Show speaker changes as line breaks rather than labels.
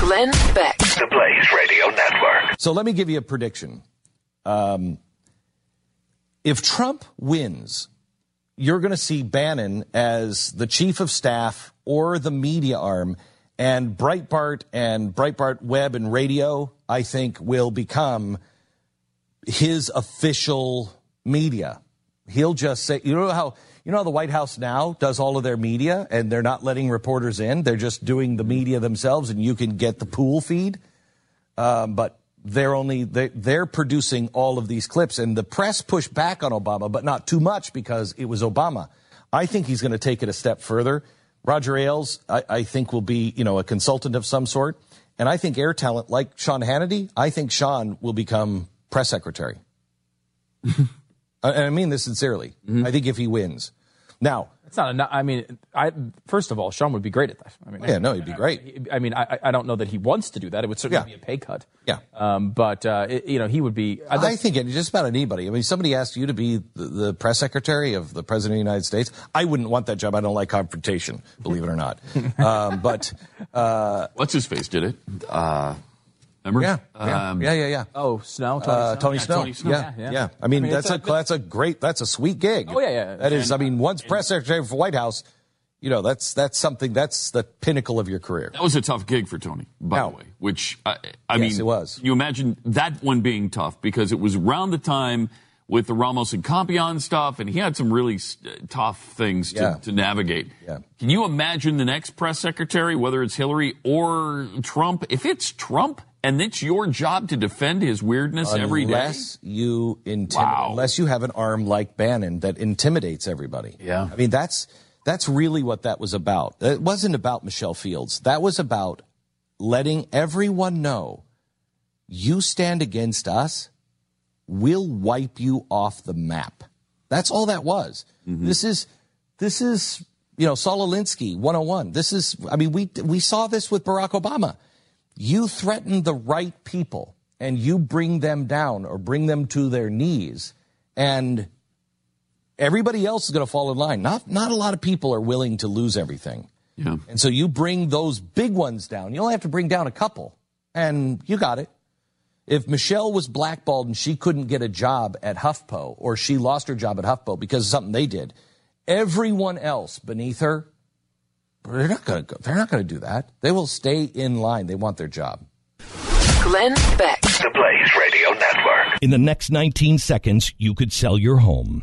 Glenn Beck.
The Blaze Radio Network.
So let me give you a prediction. Um, if Trump wins, you're going to see Bannon as the chief of staff or the media arm, and Breitbart and Breitbart Web and Radio, I think, will become his official media. He'll just say, you know how you know how the White House now does all of their media and they're not letting reporters in. They're just doing the media themselves and you can get the pool feed. Um, but they're only, they, they're producing all of these clips and the press pushed back on Obama, but not too much because it was Obama. I think he's going to take it a step further. Roger Ailes, I, I think will be, you know, a consultant of some sort. And I think air talent like Sean Hannity, I think Sean will become press secretary. and I mean this sincerely. I think if he wins. Now,
It's not enough. I mean, I first of all, Sean would be great at that. I mean,
Yeah, no, he'd be great.
I, I mean, I, I don't know that he wants to do that. It would certainly
Yeah.
be a pay cut.
Yeah.
Um, but uh, it, you know, he would be. I,
I think it, just about anybody. I mean, somebody asked you to be the, the press secretary of the president of the United States. I wouldn't want that job. I don't like confrontation, believe it or not. um, but
What's his face did it? Uh, remember?
yeah, yeah,
Um,
yeah, yeah, yeah.
oh, Snow, Tony
Uh,
Snow.
Tony
Yeah,
Snow.
Tony Snow.
Yeah,
Yeah,
yeah,
yeah.
I mean,
I mean,
that's a
a-
that's a great that's a sweet gig.
Oh, yeah, yeah.
That is. I mean, once press secretary for White House, you know, that's that's something that's the pinnacle of your career.
That was a tough gig for Tony, by
No.
the way. Which I, I
Yes,
mean,
it was.
You imagine that one being tough because it was around the time with the Ramos and Compean stuff, and he had some really uh, tough things to,
Yeah.
to navigate.
Yeah.
Can you imagine the next press secretary, whether it's Hillary or Trump? If it's Trump and it's your job to defend his weirdness every day.
unless you intimidate,
Wow.
unless you have an arm like Bannon that intimidates everybody.
Yeah.
I mean that's that's really what that was about. It wasn't about Michelle Fields. That was about letting everyone know you stand against us, we'll wipe you off the map. That's all that was. Mm-hmm. This is this is you know Saul Alinsky 101. This is I mean we we saw this with Barack Obama. You threaten the right people and you bring them down or bring them to their knees and everybody else is going to fall in line. Not not a lot of people are willing to lose everything.
Yeah.
And so you bring those big ones down. You only have to bring down a couple and you got it. If Michelle was blackballed and she couldn't get a job at HuffPo or she lost her job at HuffPo because of something they did, everyone else beneath her, they're not going to go. They're not going to do that. They will stay in line. They want their job.
Glenn Beck.
The Blaze Radio Network.
In the next 19 seconds, you could sell your home.